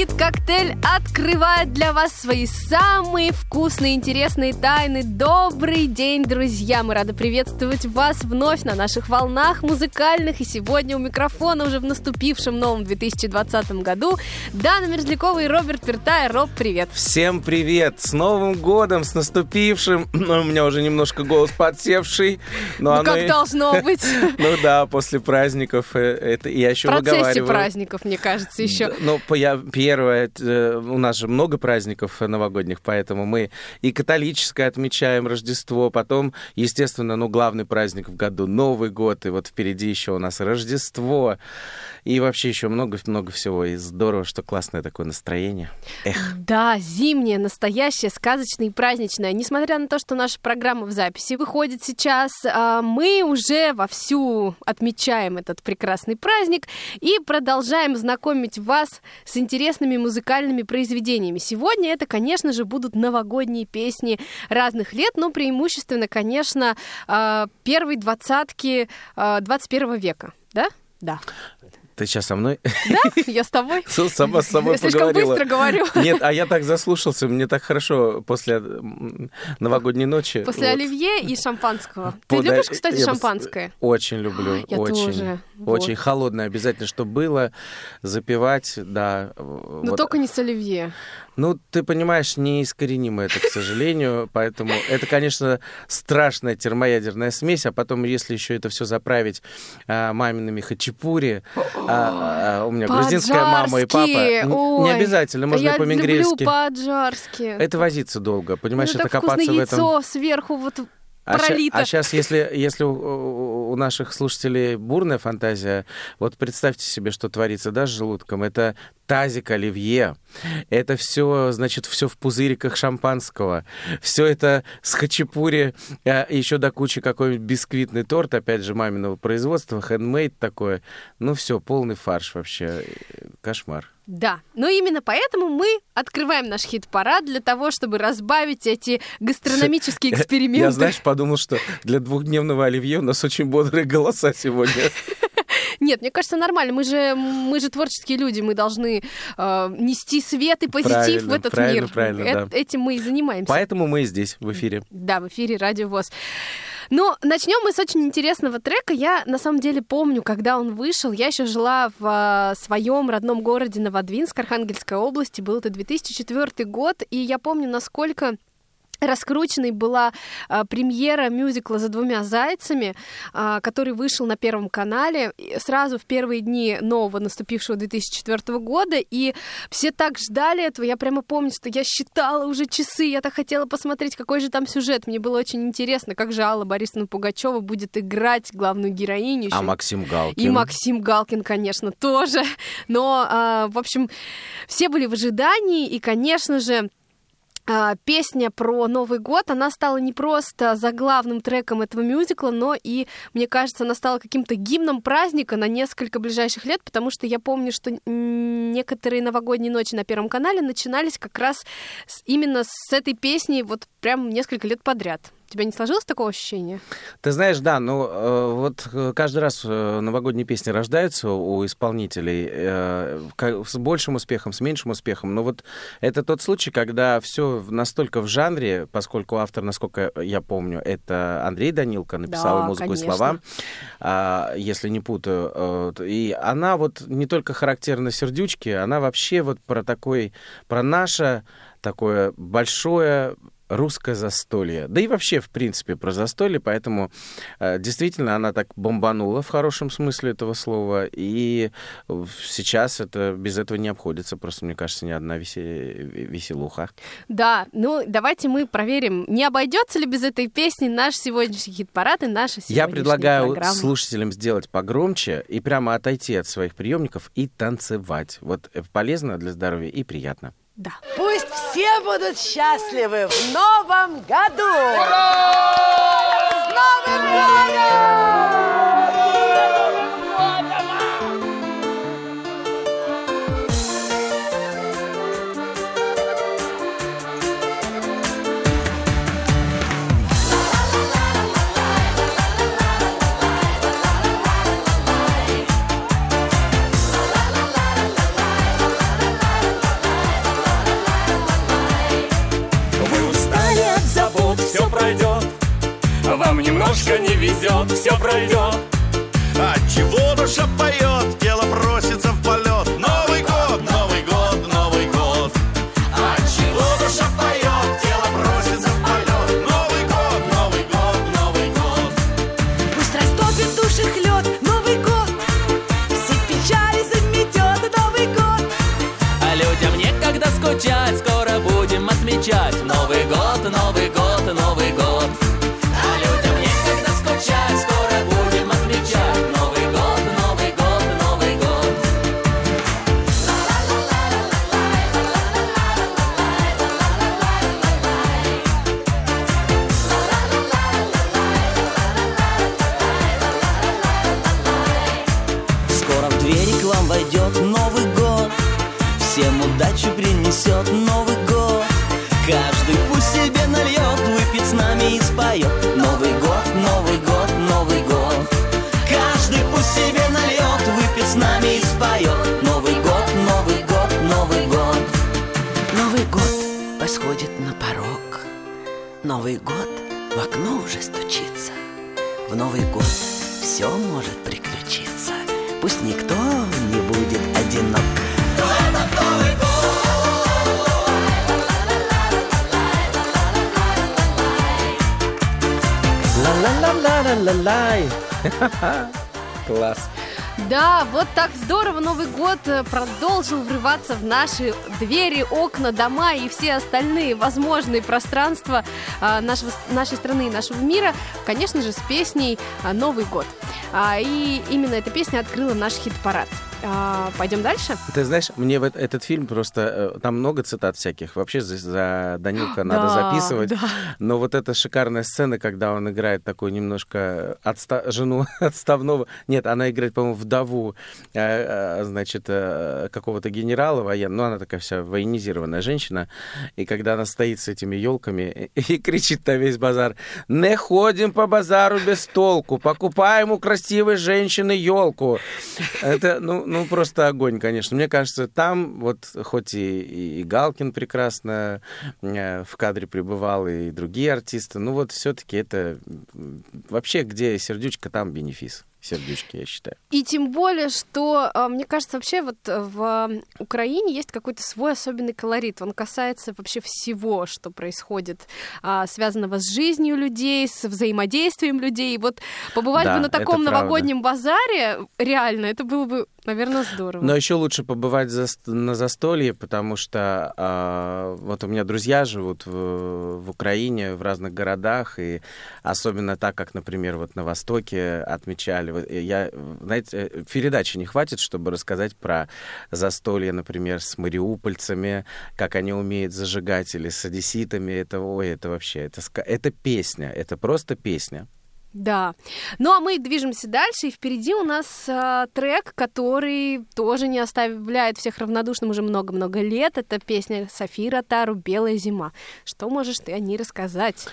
«Хит-коктейль». Открывает для вас свои самые вкусные, интересные тайны. Добрый день, друзья! Мы рады приветствовать вас вновь на наших волнах музыкальных. И сегодня у микрофона уже в наступившем новом 2020 году Дана Мерзлякова и Роберт Пертай. Роб, привет! Всем привет! С Новым годом, с наступившим! Ну, у меня уже немножко голос подсевший. Но ну, оно... как должно быть. Ну да, после праздников э, это я еще. В процессе праздников, мне кажется, еще. Ну, первое, э, у нас же много праздников новогодних, поэтому мы и католическое отмечаем Рождество, потом, естественно, ну, главный праздник в году Новый год, и вот впереди еще у нас Рождество, и вообще еще много-много всего, и здорово, что классное такое настроение. Эх. Да, зимнее, настоящее, сказочное и праздничное. Несмотря на то, что наша программа в записи выходит сейчас, а, мы уже вовсю отмечаем этот прекрасный праздник и продолжаем знакомить вас с интересными музыкальными произведениями. Сегодня это, конечно же, будут новогодние песни разных лет, но преимущественно, конечно, а, первой двадцатки 21 а, века. Да? Да. Ты сейчас со мной? Да, я с тобой. Сама с собой я поговорила. быстро говорю. Нет, а я так заслушался, мне так хорошо после новогодней ночи. После вот. оливье и шампанского. Ты Пода... любишь, кстати, я шампанское? Очень люблю, я очень. Тоже. Очень вот. холодное обязательно, чтобы было, запивать, да. Но вот. только не с оливье. Ну, ты понимаешь, неискоренимо это, к сожалению, поэтому это, конечно, страшная термоядерная смесь, а потом, если еще это все заправить а, мамиными хачапури, а, а, у меня грузинская мама и папа, Ой, не обязательно, можно. Я люблю по-аджарски. Это возиться долго, понимаешь, ну, это копаться в этом. сверху вот а пролито. Ща, а сейчас, если, если у, у наших слушателей бурная фантазия, вот представьте себе, что творится, да, с желудком. Это тазик оливье. Это все, значит, все в пузыриках шампанского. Все это с хачапури, а, еще до кучи какой-нибудь бисквитный торт, опять же, маминого производства, хендмейд такое. Ну все, полный фарш вообще. Кошмар. Да, но именно поэтому мы открываем наш хит-парад для того, чтобы разбавить эти гастрономические эксперименты. Я, знаешь, подумал, что для двухдневного оливье у нас очень бодрые голоса сегодня. Нет, мне кажется, нормально. Мы же, мы же творческие люди, мы должны э, нести свет и позитив правильно, в этот правильно, мир. Правильно, э- да. Этим мы и занимаемся. Поэтому мы и здесь, в эфире. Да, в эфире Радио ВОЗ. Ну, начнем мы с очень интересного трека. Я на самом деле помню, когда он вышел. Я еще жила в э, своем родном городе Новодвинск, Архангельской области. Был это 2004 год, и я помню, насколько раскрученной была а, премьера мюзикла «За двумя зайцами», а, который вышел на Первом канале сразу в первые дни нового наступившего 2004 года, и все так ждали этого. Я прямо помню, что я считала уже часы, я так хотела посмотреть, какой же там сюжет. Мне было очень интересно, как же Алла Борисовна Пугачева будет играть главную героиню. А Максим Галкин? И Максим Галкин, конечно, тоже. Но, а, в общем, все были в ожидании, и, конечно же, песня про Новый год, она стала не просто заглавным треком этого мюзикла, но и, мне кажется, она стала каким-то гимном праздника на несколько ближайших лет, потому что я помню, что некоторые новогодние ночи на Первом канале начинались как раз именно с этой песни вот прям несколько лет подряд. У тебя не сложилось такого ощущения? Ты знаешь, да, ну э, вот э, каждый раз э, новогодние песни рождаются у исполнителей с большим успехом, с меньшим успехом. Но вот это тот случай, когда все настолько в жанре, поскольку автор, насколько я помню, это Андрей Данилко написал да, музыку конечно. и слова, а, если не путаю. И она вот не только характерна сердючке, она вообще вот про такой, про наше такое большое русское застолье. Да и вообще, в принципе, про застолье, поэтому э, действительно она так бомбанула в хорошем смысле этого слова, и сейчас это без этого не обходится, просто, мне кажется, ни одна весе... веселуха. Да, ну давайте мы проверим, не обойдется ли без этой песни наш сегодняшний хит-парад и наша сегодняшняя Я предлагаю программа. слушателям сделать погромче и прямо отойти от своих приемников и танцевать. Вот полезно для здоровья и приятно. Да. Пусть все будут счастливы в новом году! Ура! С Новым годом! Немножко не везет, все пройдет. А чего душа поет, тело врываться в наши двери, окна, дома и все остальные возможные пространства а, нашего, нашей страны и нашего мира, конечно же, с песней а, «Новый год». А, И именно эта песня открыла наш хит-парад. А, Пойдем дальше? Ты знаешь, мне вот этот фильм просто... э, Там много цитат всяких. Вообще за, за Данилка надо Да, записывать. да. Но вот эта шикарная сцена, когда он играет такой немножко отста- жену отставного... Нет, она играет, по-моему, вдову, э, э, значит, какого-то генерала военного. Ну, она такая вся военизированная женщина. И когда она стоит с этими елками и, и кричит на весь базар, «Не ходим по базару без толку, покупаем у красивой женщины елку». Это, ну, ну, просто огонь, конечно. Мне кажется, там вот хоть и, и, и Галкин прекрасно э, в кадре пребывал, и другие артисты, ну вот все-таки это вообще где сердючка, там бенефис. Сердючки, я считаю. И тем более, что, а, мне кажется, вообще вот э, в Украине есть какой-то свой особенный колорит. Он касается вообще всего, что происходит, а, связанного с жизнью людей, с взаимодействием людей. И вот побывать Да, бы на таком правда. новогоднем базаре, реально, это было бы, наверное, здорово. Но еще лучше побывать за- на застолье, потому что а, вот у меня друзья живут в, в Украине, в разных городах, и особенно так, как, например, вот на Востоке отмечали. Вот Я, знаете, передачи не хватит, чтобы рассказать про застолье, например, с мариупольцами, как они умеют зажигать, или с одесситами. Это, ой, это вообще, это, это песня, это просто песня. Да. Ну а мы движемся дальше, и впереди у нас а, трек, который тоже не оставляет всех равнодушным уже много-много лет. Это песня Софии Ротару «Белая зима». Что можешь ты о ней рассказать?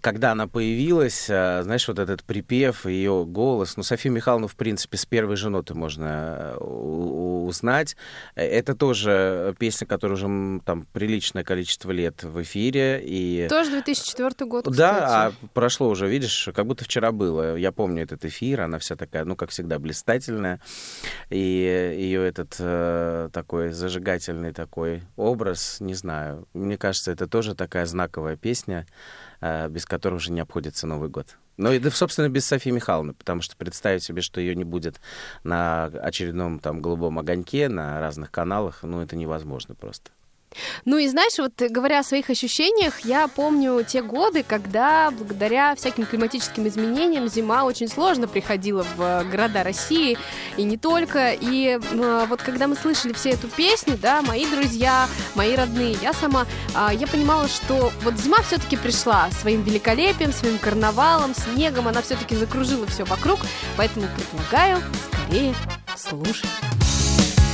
Когда она появилась, а, знаешь, вот этот припев, ее голос, ну, Софию Михайловну, в принципе, с первой же ноты можно э, узнать. Э, Это тоже песня, которая уже там приличное количество лет в эфире. И... Тоже 2004 год, Да, а кстати. прошло уже, видишь, как будто вчера было. Я помню этот эфир, она вся такая, ну, как всегда, блистательная. И ее этот э, такой зажигательный такой образ, не знаю, мне кажется, это тоже такая знаковая песня, без которой уже не обходится Новый год. Ну и, да, собственно, без Софии Михайловны, потому что представить себе, что ее не будет на очередном там голубом огоньке, на разных каналах, ну, это невозможно просто. Ну и знаешь, вот говоря о своих ощущениях, я помню те годы, когда благодаря всяким климатическим изменениям зима очень сложно приходила в э, города России, и не только. И э, вот когда мы слышали все эту песню, да, мои друзья, мои родные, я сама, а, я понимала, что вот зима все-таки пришла своим великолепием, своим карнавалом, снегом, она все-таки закружила все вокруг, поэтому предлагаю скорее слушать.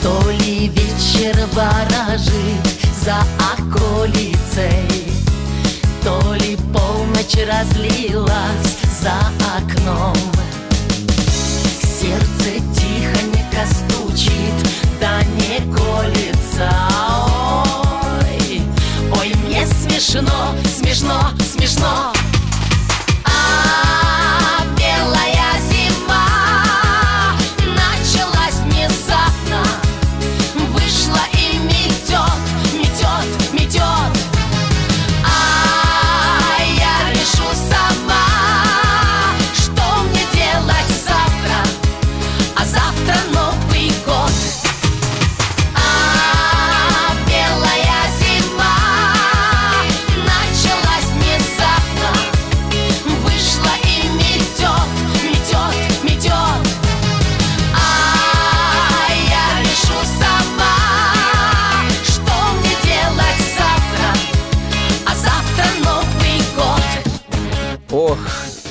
То ли вечер ворожит за околицей, То ли полночь разлилась за окном. Сердце тихонько стучит, да не колется. Ой, ой, мне смешно, смешно, смешно.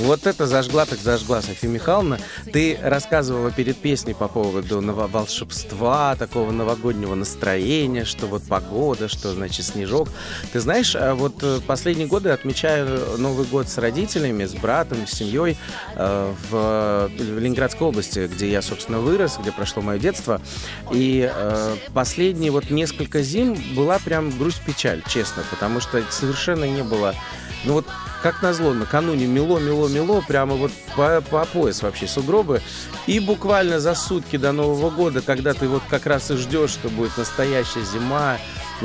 Вот это зажгла, так зажгла Софья Михайловна. Ты рассказывала перед песней по поводу волшебства, такого новогоднего настроения, что вот погода, что, значит, снежок. Ты знаешь, а вот э, последние годы отмечаю Новый год с родителями, с братом, с семьей э, в Ленинградской области, где я, собственно, вырос, где прошло мое детство. И э, последние вот несколько зим была прям грусть-печаль, честно, потому что совершенно не было... Ну вот, как назло, накануне мело, мело, мело, прямо вот по, по пояс вообще сугробы. И буквально за сутки до Нового года, когда ты вот как раз и ждешь, что будет настоящая зима,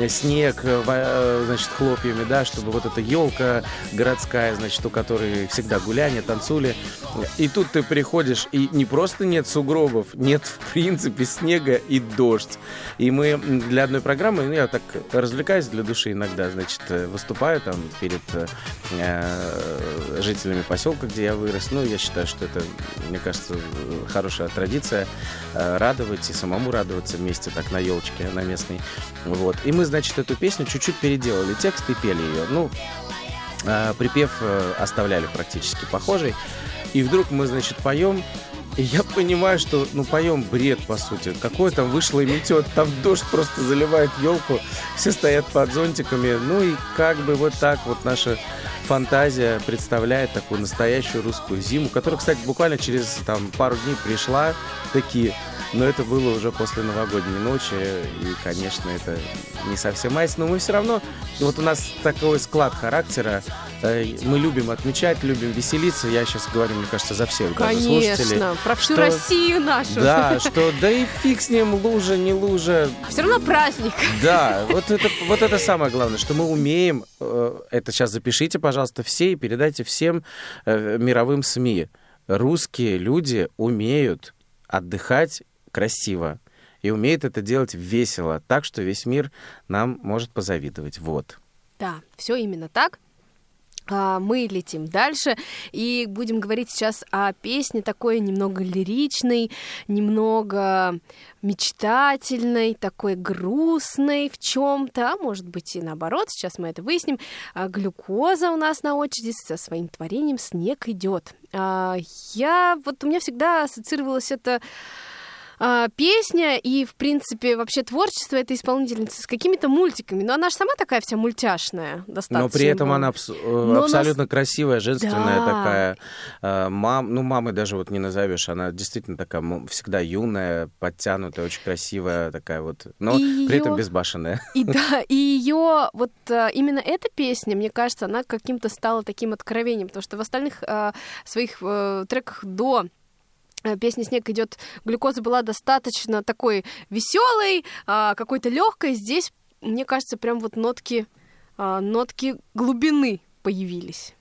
снег, э, э, значит, хлопьями, да, чтобы вот эта елка городская, значит, у которой всегда гуляние, танцули. И тут ты приходишь, и не просто нет сугробов, нет, в принципе, снега и дождь. И мы для одной программы, ну, я так развлекаюсь для души иногда, значит, э, выступаю там перед э, э, жителями поселка, где я вырос. Ну, я считаю, что это, мне кажется, э, хорошая традиция э, радовать и самому радоваться вместе так на елочке, на местной. Вот. И мы, значит, эту песню чуть-чуть переделали текст и пели ее. Ну, э, припев э, оставляли практически похожий. И вдруг мы, значит, поем, и я понимаю, что, ну, поем бред, по сути. Какое там вышло и метет, там дождь просто заливает елку, все стоят под зонтиками. Ну и как бы вот так вот наша фантазия представляет такую настоящую русскую зиму, которая, кстати, буквально через там пару дней пришла такие. Но это было уже после новогодней ночи, и, конечно, это не совсем айс, но мы все равно, вот у нас такой склад характера, э, мы любим отмечать, любим веселиться, я сейчас говорю, мне кажется, за всех даже слушателей. Конечно, про всю что- Россию нашу. Да, что да и фиг с ним, лужа, не лужа. Все равно праздник. Да, вот это, вот это самое главное, что мы умеем, э, это сейчас запишите, пожалуйста, все и передайте всем э, мировым СМИ. Русские люди умеют отдыхать красиво и умеют это делать весело, так что весь мир нам может позавидовать. Вот. Да, все именно так. А, Мы летим дальше и будем говорить сейчас о песне такой немного лиричной, немного мечтательной, такой грустной в чем-то, может быть и наоборот, сейчас мы это выясним. А, Глюкоза у нас на очереди со своим творением «Снег идет». А, Я, вот у меня всегда ассоциировалось это а, песня и, в принципе, вообще творчество этой исполнительницы с какими-то мультиками. Но она же сама такая вся мультяшная достаточно. Но при этом она абс- э, Но абсолютно красивая, женственная Да. такая. э, Мам, ну, мамы даже вот не назовешь. Она действительно такая всегда юная, подтянутая, очень красивая такая вот. Но И при этом её- безбашенная. И да, и ее вот а, именно эта песня, мне кажется, она каким-то стала таким откровением, потому что в остальных а, своих э, треках до э, песни Снег идет, глюкоза была достаточно такой веселой, какой-то легкой. Здесь, мне кажется, прям вот нотки, а, нотки глубины появились.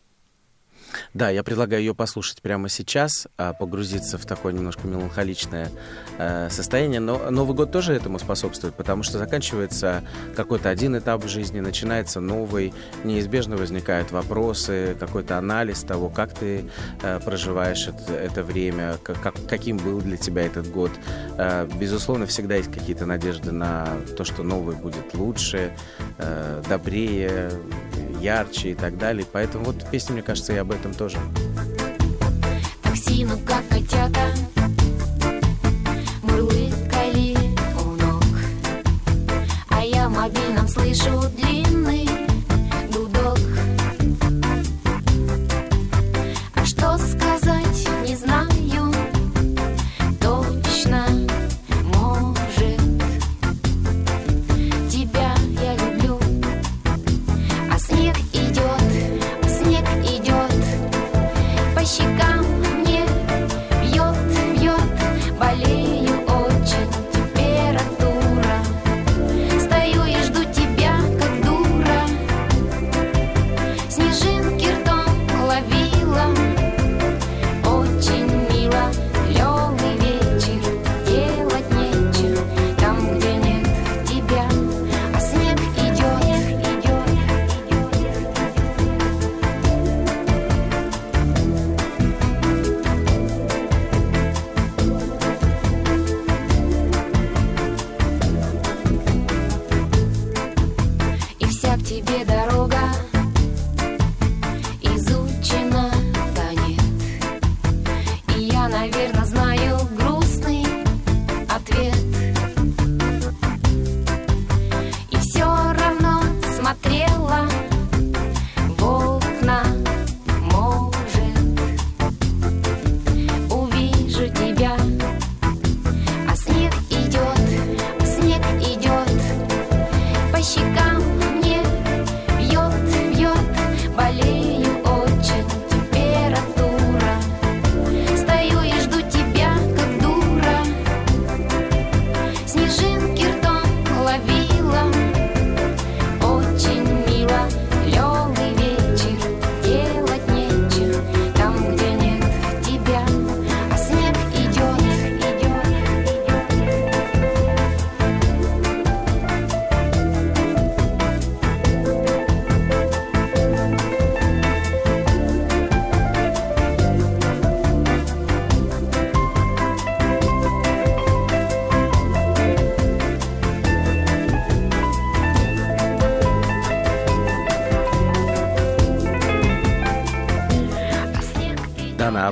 Да, я предлагаю ее послушать прямо сейчас, а, погрузиться в такое немножко меланхоличное э, состояние. Но Новый год тоже этому способствует, потому что заканчивается какой-то один этап жизни, начинается новый, неизбежно возникают вопросы, какой-то анализ того, как ты э, проживаешь это, время, как, как- каким был для тебя этот год. Э, безусловно, всегда есть какие-то надежды на то, что новый будет лучше, добрее, ярче и так далее. Поэтому вот песня, мне кажется, и об этом тоже. Такси, ну как котята Мурлыкали у ног А я в мобильном слышу длинный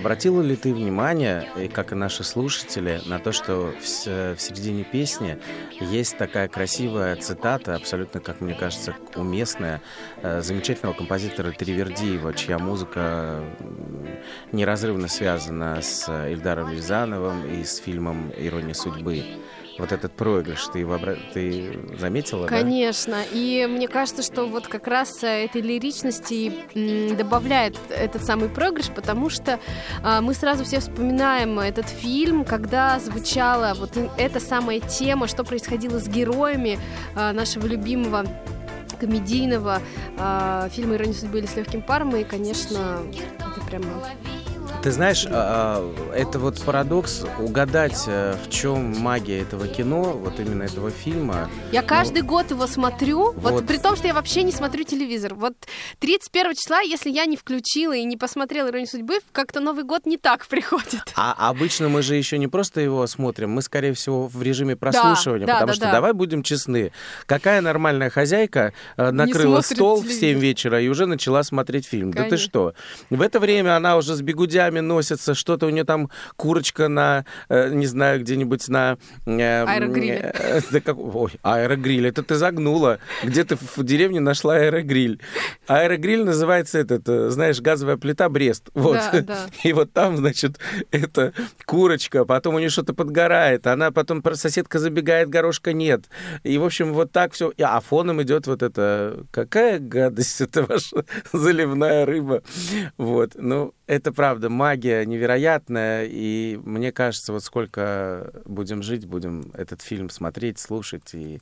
обратила ли ты внимание, и как и наши слушатели, на то, что в, в середине песни есть такая красивая цитата, абсолютно, как мне кажется, уместная, э, замечательного композитора Тривердиева, чья музыка неразрывно связана с Ильдаром Рязановым и с фильмом «Ирония судьбы». Вот этот проигрыш, ты, его обра- ты заметила, да? Конечно. И мне кажется, что вот как раз э, этой лиричности добавляет этот самый проигрыш, потому что а, мы сразу все вспоминаем этот фильм, когда звучала вот эта самая тема, что происходило с героями а, нашего любимого комедийного а, фильма «Ирония судьбы» или «С легким паром», и, конечно, это прямо... Ты знаешь, а, а, это вот парадокс угадать, э, в чем магия этого кино, вот именно этого фильма. Я каждый год его смотрю, вот. вот. при том, что я вообще не смотрю телевизор. Вот 31 числа, если я не включила и не посмотрела «Иронию судьбы», как-то Новый год не так приходит. А обычно мы же еще не просто его смотрим, мы, скорее всего, в режиме прослушивания, да, потому да, что да. давай будем честны. Какая нормальная хозяйка э, накрыла стол в телевизор. 7 вечера и уже начала смотреть фильм? Да ты Конечно. что? В это время она уже с бегудями носится, что-то у нее там курочка на, э, не знаю, где-нибудь на... э, Аэрогриле. э, да как- ой, аэрогриль, это ты загнула. Где ты в деревне нашла аэрогриль? Аэрогриль называется этот, знаешь, газовая плита Брест. Вот. Да, да. И вот там, значит, эта курочка, потом у нее что-то подгорает, она потом соседка забегает, горошка нет. И, в общем, вот так все. А фоном идет вот это, какая гадость, это ваша заливная рыба. Вот, ну, это правда, магия невероятная, и мне кажется, вот сколько будем жить, будем этот фильм смотреть, слушать, и,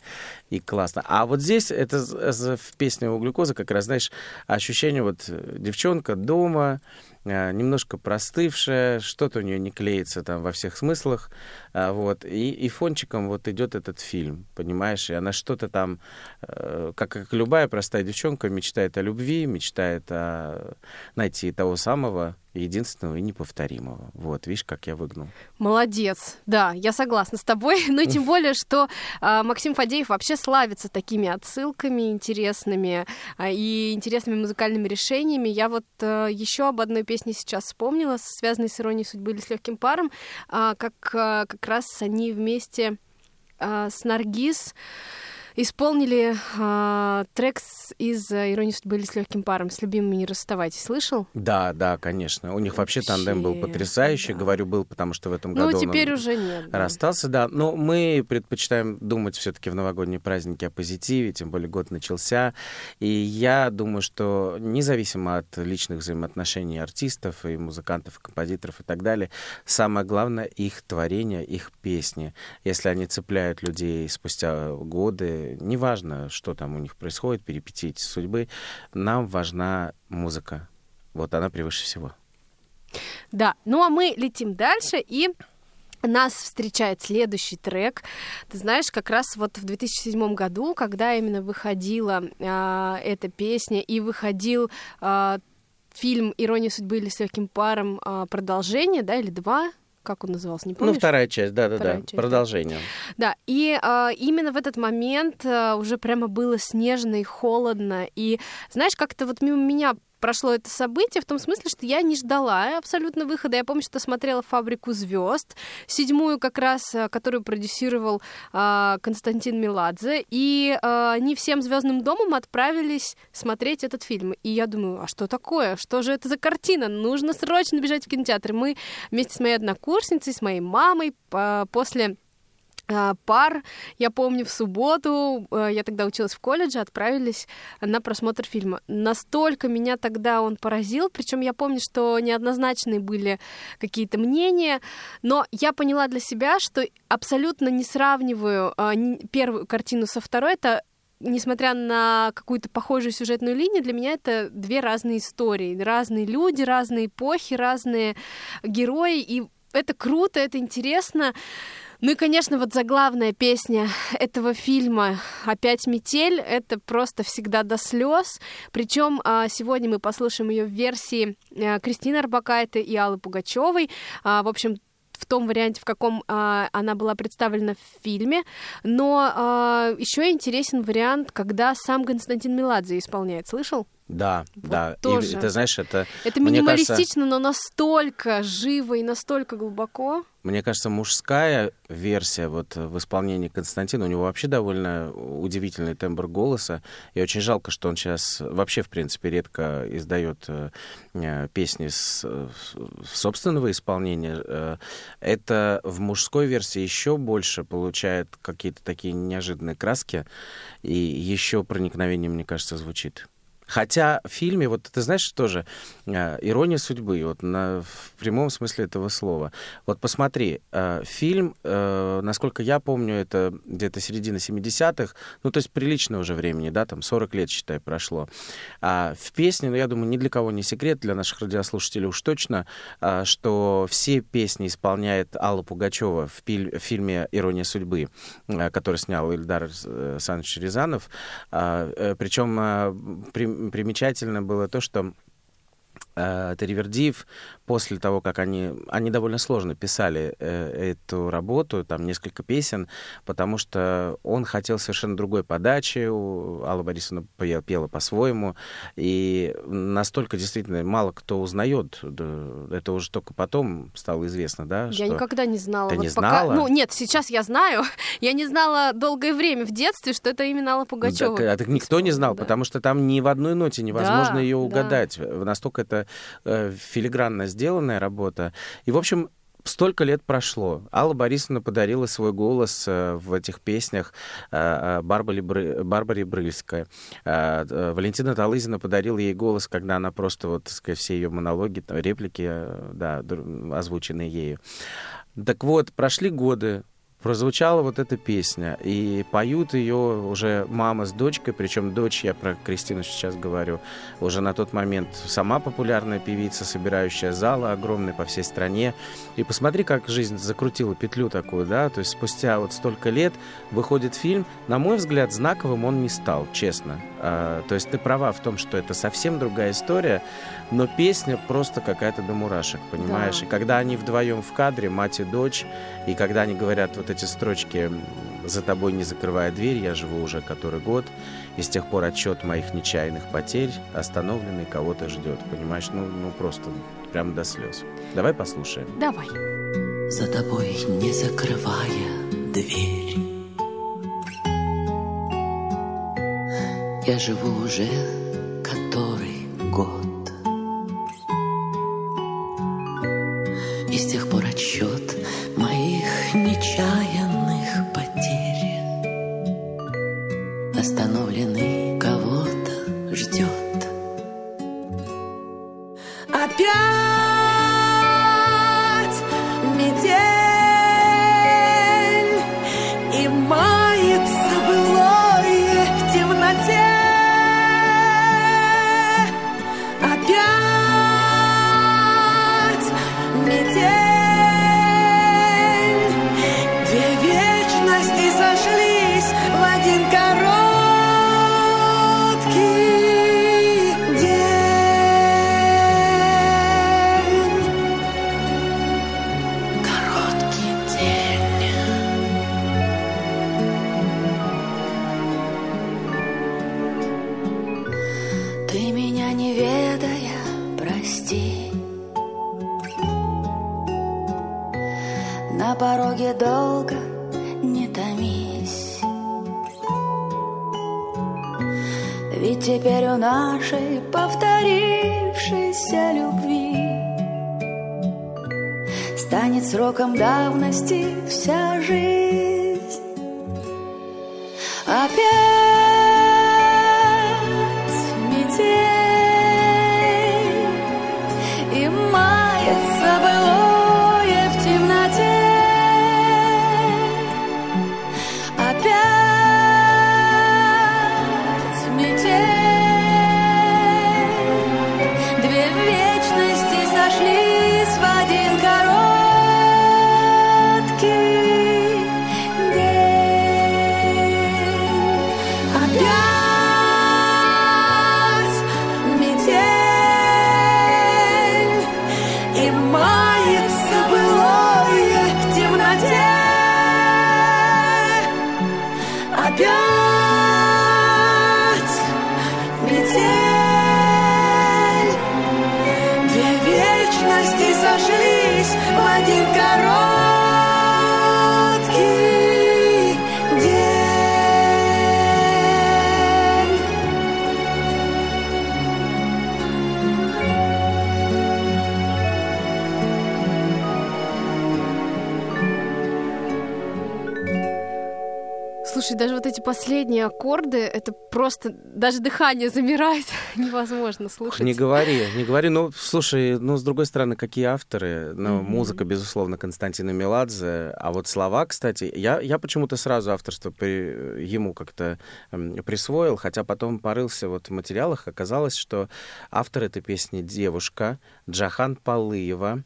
и классно. А вот здесь, это в песне у глюкозы как раз, знаешь, ощущение вот э, девчонка дома, немножко простывшая, что-то у нее не клеится там во всех смыслах, а, вот, и, и фончиком вот идет этот фильм, понимаешь, и она что-то там, э, как, как любая простая девчонка, мечтает о любви, мечтает о найти того самого единственного и неповторимого. Вот, видишь, как я выгнул. Молодец, да, я согласна с тобой. Ну и тем более, что Максим Фадеев вообще славится такими отсылками интересными и интересными музыкальными решениями. Я вот еще об одной песне сейчас вспомнила, связанной с иронией судьбы или с легким паром, а, как а, как раз они вместе а, с Наргиз исполнили а, трек с- из «Иронии судьбы» или с легким паром «С любимыми не расставайтесь». Слышал? Да, да, конечно. У них вообще тандем был Вообще, потрясающий. да. Говорю, был, потому что в этом Ну, году он теперь уже нет. да. расстался, да. Но мы предпочитаем думать все-таки в новогодние праздники о позитиве, тем более год начался. И я думаю, что независимо от личных взаимоотношений артистов и музыкантов, и композиторов и так далее, самое главное их творение, их песни. Если они цепляют людей спустя годы, неважно, что там у них происходит, перипетии судьбы, нам важна музыка. Вот она превыше всего. Да, ну а мы летим дальше и нас встречает следующий трек. Ты знаешь, как раз вот в 2007 году, когда именно выходила а, эта песня и выходил а, фильм «Ирония судьбы» или «С легким паром» а, продолжение, да, или два, как он назывался, не помнишь? Ну, вторая часть, да-да-да, да. продолжение. Да, и а, именно в этот момент а, уже прямо было снежно и холодно. И знаешь, как-то вот мимо меня прошло это событие в том смысле, что я не ждала абсолютно выхода. Я помню, что смотрела «Фабрику звезд», седьмую как раз, а, которую продюсировал а, Константин Меладзе, и они всем звездным домом отправились смотреть этот фильм. И я думаю, а что такое? Что же это за картина? Нужно срочно бежать в кинотеатр. Мы вместе с моей однокурсницей, с моей мамой а, после пар, я помню, в субботу, э, я тогда училась в колледже, отправились на просмотр фильма. Настолько меня тогда он поразил, причем я помню, что неоднозначные были какие-то мнения, но я поняла для себя, что абсолютно не сравниваю ни- первую картину со второй, это несмотря на какую-то похожую сюжетную линию, для меня это две разные истории, разные люди, разные эпохи, разные герои, и это круто, это интересно. Ну и, конечно, вот заглавная песня этого фильма «Опять метель» — это просто всегда до слез. Причем а, сегодня мы послушаем ее в версии а, Кристины Арбакайте и Аллы Пугачевой. А, В общем, в том варианте, в каком а, она была представлена в фильме. Но еще интересен вариант, когда сам Константин Меладзе исполняет. Слышал? Да, да. И тоже. ты знаешь, это... Это мне кажется, минималистично, но настолько живо и настолько глубоко. Мне кажется, мужская версия вот в исполнении Константина, у него вообще довольно удивительный тембр голоса. И очень жалко, что он сейчас вообще, в принципе, редко издает э, э, песни с, э, собственного исполнения. Это в мужской версии еще больше получает какие-то такие неожиданные краски. И еще проникновение, мне кажется, звучит. Хотя в фильме, вот ты знаешь тоже, э, ирония судьбы, вот на, в прямом смысле этого слова. Вот посмотри, э, фильм, э, насколько я помню, это где-то середина 70-х, ну, то есть приличное уже времени, да, там 40 лет, считай, прошло. А в песне, ну, я думаю, ни для кого не секрет, для наших радиослушателей уж точно, что все песни исполняет Алла Пугачева в, пиль- в фильме «Ирония судьбы», который снял Ильдар Саныч Рязанов. Причем при- примечательно было то, что э, Теревердиев после того, как они... Они довольно сложно писали э, эту работу, там несколько песен, потому что он хотел совершенно другой подачи. У Алла Борисовна пела, пела по-своему. И настолько действительно мало кто узнает. Да, Это уже только потом стало известно, да? Я никогда не знала. Ты Вот не пока- знала? Ну, нет, сейчас я знаю. Я не знала долгое время в детстве, что это именно Алла Пугачева. Так, а так никто не знал, Да. потому что там ни в одной ноте невозможно Да, ее да. угадать. Настолько это э, филигранно сделанная работа. И, в общем, Столько лет прошло. Алла Борисовна подарила свой голос э, в этих песнях э, Барбаре, Барбаре Брыльской. Валентина Талызина подарила ей голос, когда она просто, вот, так сказать, все ее монологи, реплики, да, озвученные ею. Так вот, прошли годы, прозвучала вот эта песня, и поют ее уже мама с дочкой, причем дочь, я про Кристину сейчас говорю, уже на тот момент сама популярная певица, собирающая залы огромные по всей стране. И посмотри, как жизнь закрутила петлю такую, да, то есть спустя вот столько лет выходит фильм, на мой взгляд, знаковым он не стал, честно. А, то есть ты права в том, что это совсем другая история, но песня просто какая-то до мурашек, понимаешь? Да. И когда они вдвоем в кадре, мать и дочь, и когда они говорят вот эти строчки «За тобой не закрывая дверь, я живу уже который год, и с тех пор отчет моих нечаянных потерь остановленный кого-то ждет». Понимаешь? Ну, ну просто прям до слез. Давай послушаем. Давай. За тобой не закрывая дверь Я живу уже который год И с тех пор отсчет моих Ты меня не ведая, прости. На пороге долго не томись. Ведь теперь у нашей повторившейся любви Станет сроком давности вся жизнь. Опять даже вот эти последние аккорды, это просто даже дыхание замирает, невозможно слушать. Не говори, не говори. Ну, слушай, ну, с другой стороны, какие авторы? Ну, Мгм. музыка, безусловно, Константина Меладзе. А вот слова, кстати, я, я почему-то сразу авторство при- ему как-то м, присвоил, хотя потом порылся вот в материалах, оказалось, что автор этой песни девушка Джахан Палыева.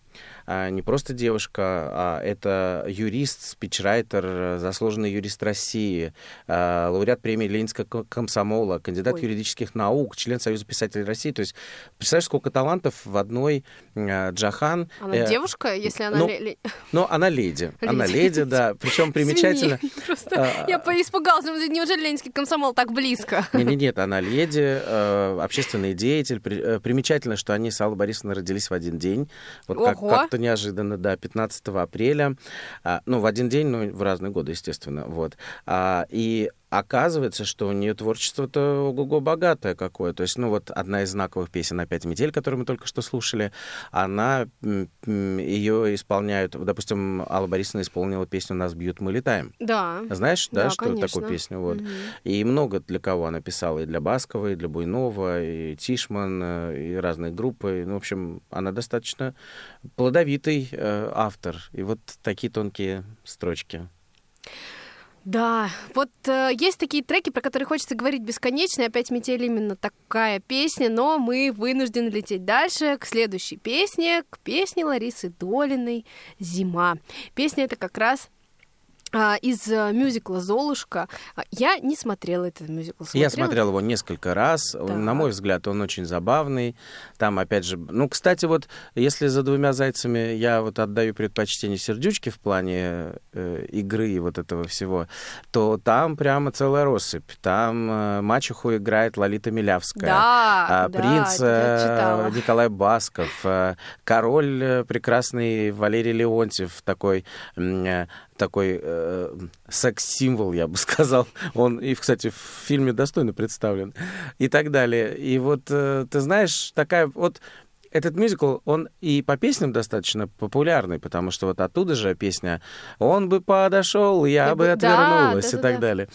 А, не просто девушка, а это юрист, спичрайтер, э, заслуженный юрист России, а, лауреат премии Ленинского ко- комсомола, кандидат Ой. юридических наук, член Союза писателей России. То есть, представляешь, сколько талантов в одной э, Джахан. Она Э, девушка, если она... ну, ле- Но она леди. Она Леди. леди, да. Причем примечательно... Извини, просто а, я по- испугалась, думаю, неужели Ленинский комсомол так близко? Нет, нет, нет, она леди, э, общественный деятель. При- э, примечательно, что они с Аллой Борисовной родились в один день. Вот как, как-то неожиданно, да, 15 апреля. А, ну, в один день, ну, в разные годы, естественно. Вот. А, и оказывается, что у нее творчество-то ого-го богатое какое. То есть, ну, вот одна из знаковых песен «Опять метель», которую мы только что слушали, она, ее исполняют, допустим, Алла Борисовна исполнила песню «Нас бьют, мы летаем». Да. Знаешь, да, Да, что конечно. такую песню? Вот. Мгм. И много для кого она писала, и для Баскова, и для Буйнова, и Тишман, э, и разные группы. Ну, в общем, она достаточно плодовитый э, автор. И вот такие тонкие строчки. Да, вот э, есть такие треки, про которые хочется говорить бесконечно, и опять метель именно такая песня, но мы вынуждены лететь дальше к следующей песне, к песне Ларисы Долиной «Зима». Песня это как раз из э, мюзикла «Золушка». А, Я не смотрела этот мюзикл. Я Смотрела? смотрел его несколько раз. На мой взгляд, он очень забавный. Там, опять же, ну, кстати, вот если за двумя зайцами я вот отдаю предпочтение сердючке в плане э, игры и вот этого всего, то там прямо целая россыпь. Там э, мачеху играет Лолита Милявская. Да, а, да, принц я э. Николай Басков, э, король э, прекрасный Валерий Леонтьев, такой, э, такой э, секс-символ, я бы сказал. Он, и, кстати, в фильме достойно представлен. И так далее. И вот, э, ты знаешь, такая вот этот мюзикл, он и по песням достаточно популярный, потому что вот оттуда же песня «Он бы подошел, я бы бы- да, отвернулась» и так далее.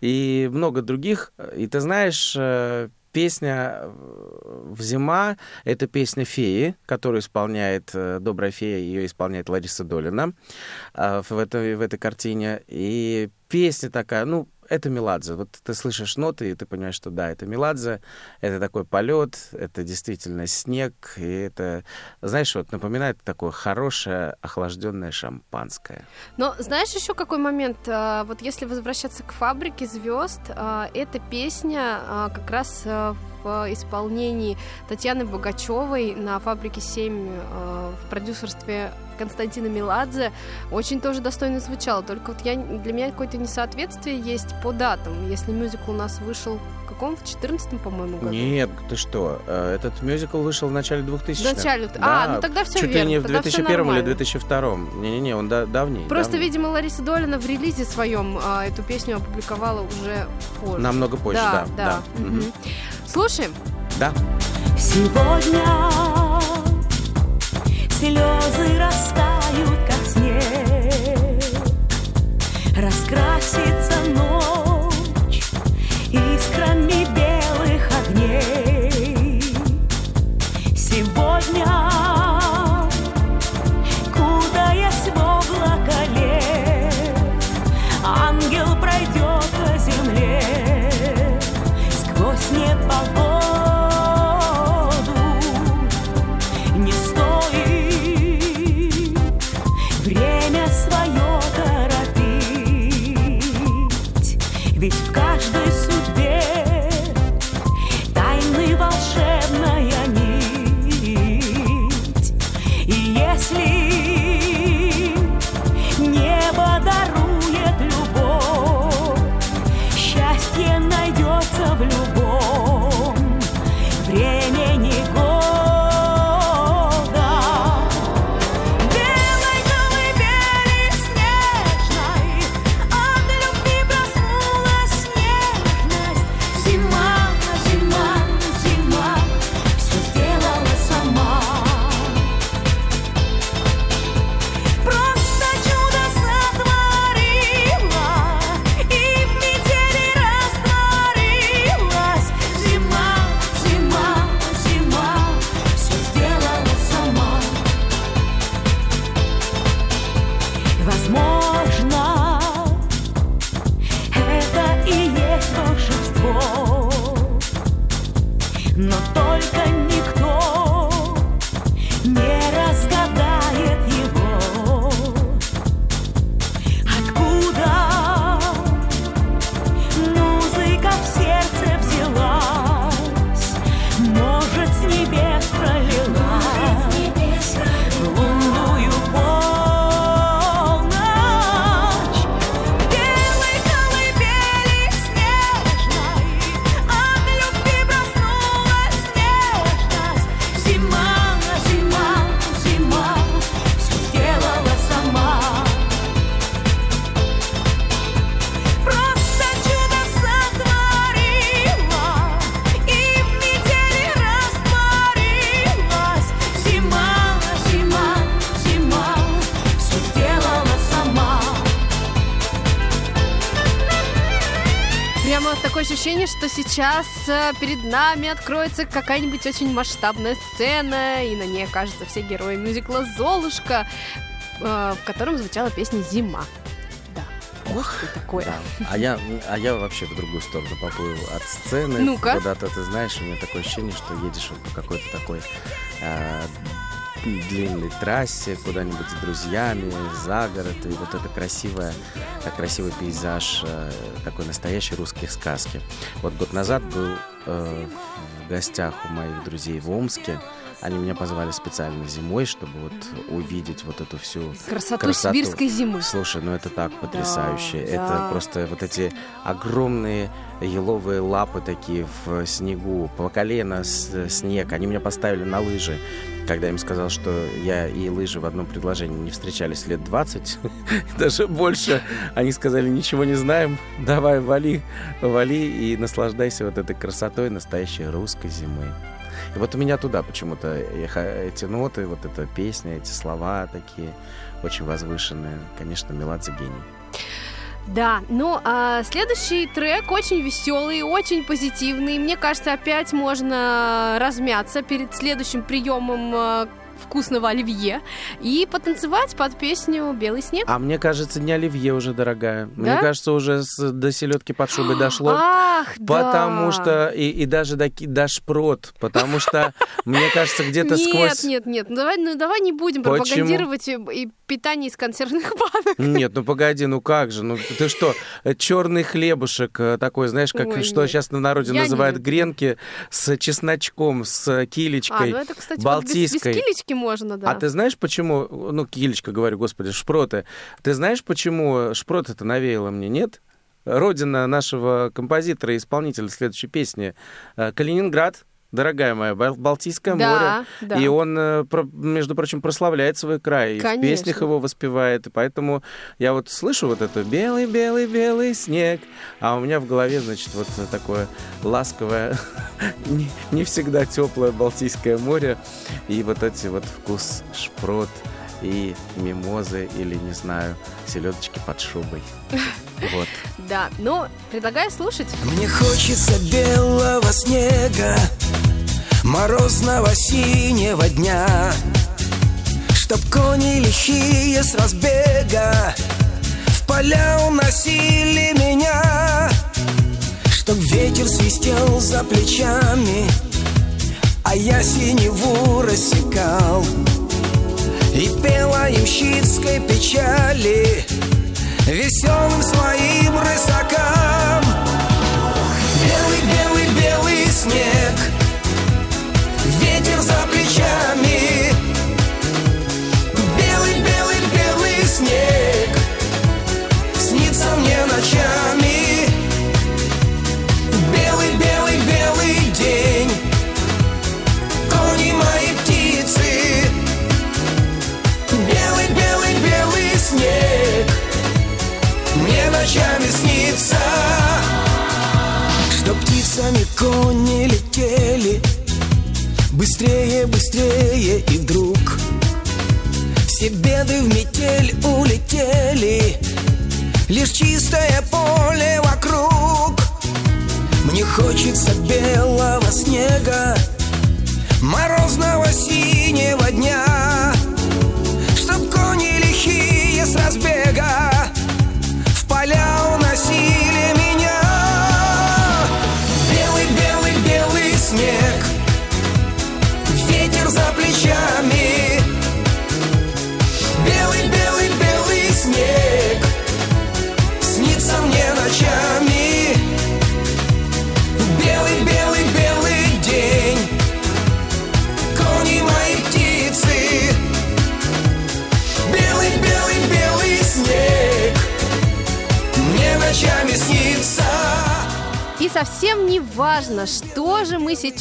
И много других. И ты знаешь, э, песня э, в «Зима» — это песня «Феи», которую исполняет э, «Добрая фея», ее исполняет Лариса Долина э, в этой, в этой картине. И песня такая, ну, это Меладзе. Вот ты слышишь ноты, и ты понимаешь, что да, это Меладзе, это такой полет, это действительно снег, и это, знаешь, вот напоминает такое хорошее охлажденное шампанское. Но знаешь еще какой момент? А, Вот если возвращаться к фабрике звезд, а, эта песня а, как раз в исполнении Татьяны Богачевой на фабрике 7 а, в продюсерстве Константина Меладзе очень тоже достойно звучала. Только вот я, для меня какое-то несоответствие есть по датам. Если мюзикл у нас вышел в каком? В 14 по-моему, году? Нет, ты что, э, этот мюзикл вышел в начале 2000-х. В начале. А, ну тогда всё Чуть ли верно, не в тогда всё 2001 или нормально. 2002. Не-не-не, он да- давний. Просто, давний. видимо, Лариса Долина в релизе своем а, эту песню опубликовала уже позже. Намного позже, да. да. да. Мгм. Мгм. Слушаем. Да. Сегодня слезы растают, как снег. Раскрасится ночь искрами белых огней. Сегодня, сейчас э, перед нами откроется какая-нибудь очень масштабная сцена, и на ней окажутся все герои мюзикла «Золушка», э, в котором звучала песня «Зима». Да. Ох, ты такое. Да. А я, а я вообще в другую сторону поплыл от сцены. Ну-ка. Куда-то, ты знаешь, у меня такое ощущение, что едешь вот по какой-то такой э, длинной трассе куда-нибудь с друзьями, за город. И вот это красивое, э, красивый пейзаж э, такой настоящей русской сказки. Вот год назад был э, в гостях у моих друзей в Омске. Они меня позвали специально зимой, чтобы вот увидеть вот эту всю Красоту сибирской зимы. Слушай, ну это так потрясающе. да. Это просто вот эти огромные еловые лапы такие в снегу, по колено снег. Они меня поставили на лыжи. Когда я им сказал, что я и лыжи в одном предложении не встречались лет 20, даже больше, они сказали, ничего не знаем, давай вали, вали и наслаждайся вот этой красотой настоящей русской зимы. И вот у меня туда почему-то эти ноты, вот эта песня, эти слова такие очень возвышенные. Конечно, Меладзе гений. Да, ну а следующий трек очень веселый, очень позитивный. Мне кажется, опять можно размяться перед следующим приемом э, вкусного оливье и потанцевать под песню «Белый снег». А мне кажется, не оливье уже, дорогая. Мне Да? кажется, уже с- до селедки под шубой дошло. Ах, да. Потому что и, и даже до, до шпрот, потому что мне кажется где-то нет, сквозь. нет, нет, ну давай, ну давай не будем пропагандировать и, питание из консервных банок. Нет, ну погоди, ну как же, ну ты что, черный хлебушек э, такой, знаешь, как Ой, что нет. сейчас на народе Я называют нет. гренки с чесночком, с А, килечкой, ну это, кстати, вот без, без балтийской. Килечки можно, да. А ты знаешь, почему, ну, килечка, говорю, господи, шпроты. Ты знаешь, почему шпрот это навеяло мне, нет? Родина нашего композитора и исполнителя следующей песни э, Калининград, дорогая моя, Бал- Балтийское Да, море. да. И он, э, между прочим, прославляет свой край. И в Конечно. песнях его воспевает. И поэтому я вот слышу вот это «белый-белый-белый снег», а у меня в голове, значит, вот такое ласковое, не, не всегда теплое Балтийское море. И вот эти вот вкус шпрот и мимозы или, не знаю, селедочки под шубой. Вот. Да, ну, предлагаю слушать. Мне хочется белого снега, морозного синего дня, Чтоб кони лихие с разбега в поля уносили меня, Чтоб ветер свистел за плечами, а я синеву рассекал И пела ямщицкой печали веселым своим рысакам. Белый, белый, белый снег,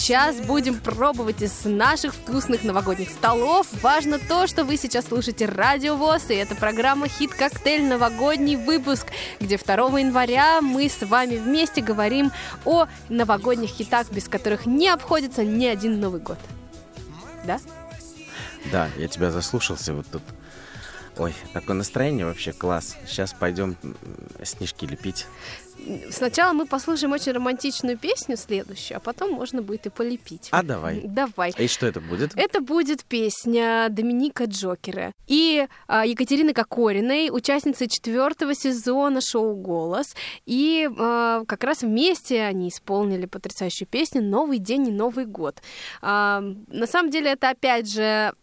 сейчас будем пробовать из наших вкусных новогодних столов. Важно то, что вы сейчас слушаете Радио ВОЗ, и это программа «Хит-коктейль. Новогодний выпуск», где 2 января мы с вами вместе говорим о новогодних хитах, без которых не обходится ни один Новый год. Да? Да, я тебя заслушался вот тут. Ой, такое настроение вообще класс. Сейчас пойдем снежки лепить. Сначала мы послушаем очень романтичную песню следующую, а потом можно будет и полепить. А давай. Давай. И что это будет? Это будет песня Доминика Джокера и а, Екатерины Кокориной, участницы четвертого сезона шоу «Голос». И а, как раз вместе они исполнили потрясающую песню «Новый день и Новый год». А, на самом деле это, опять же,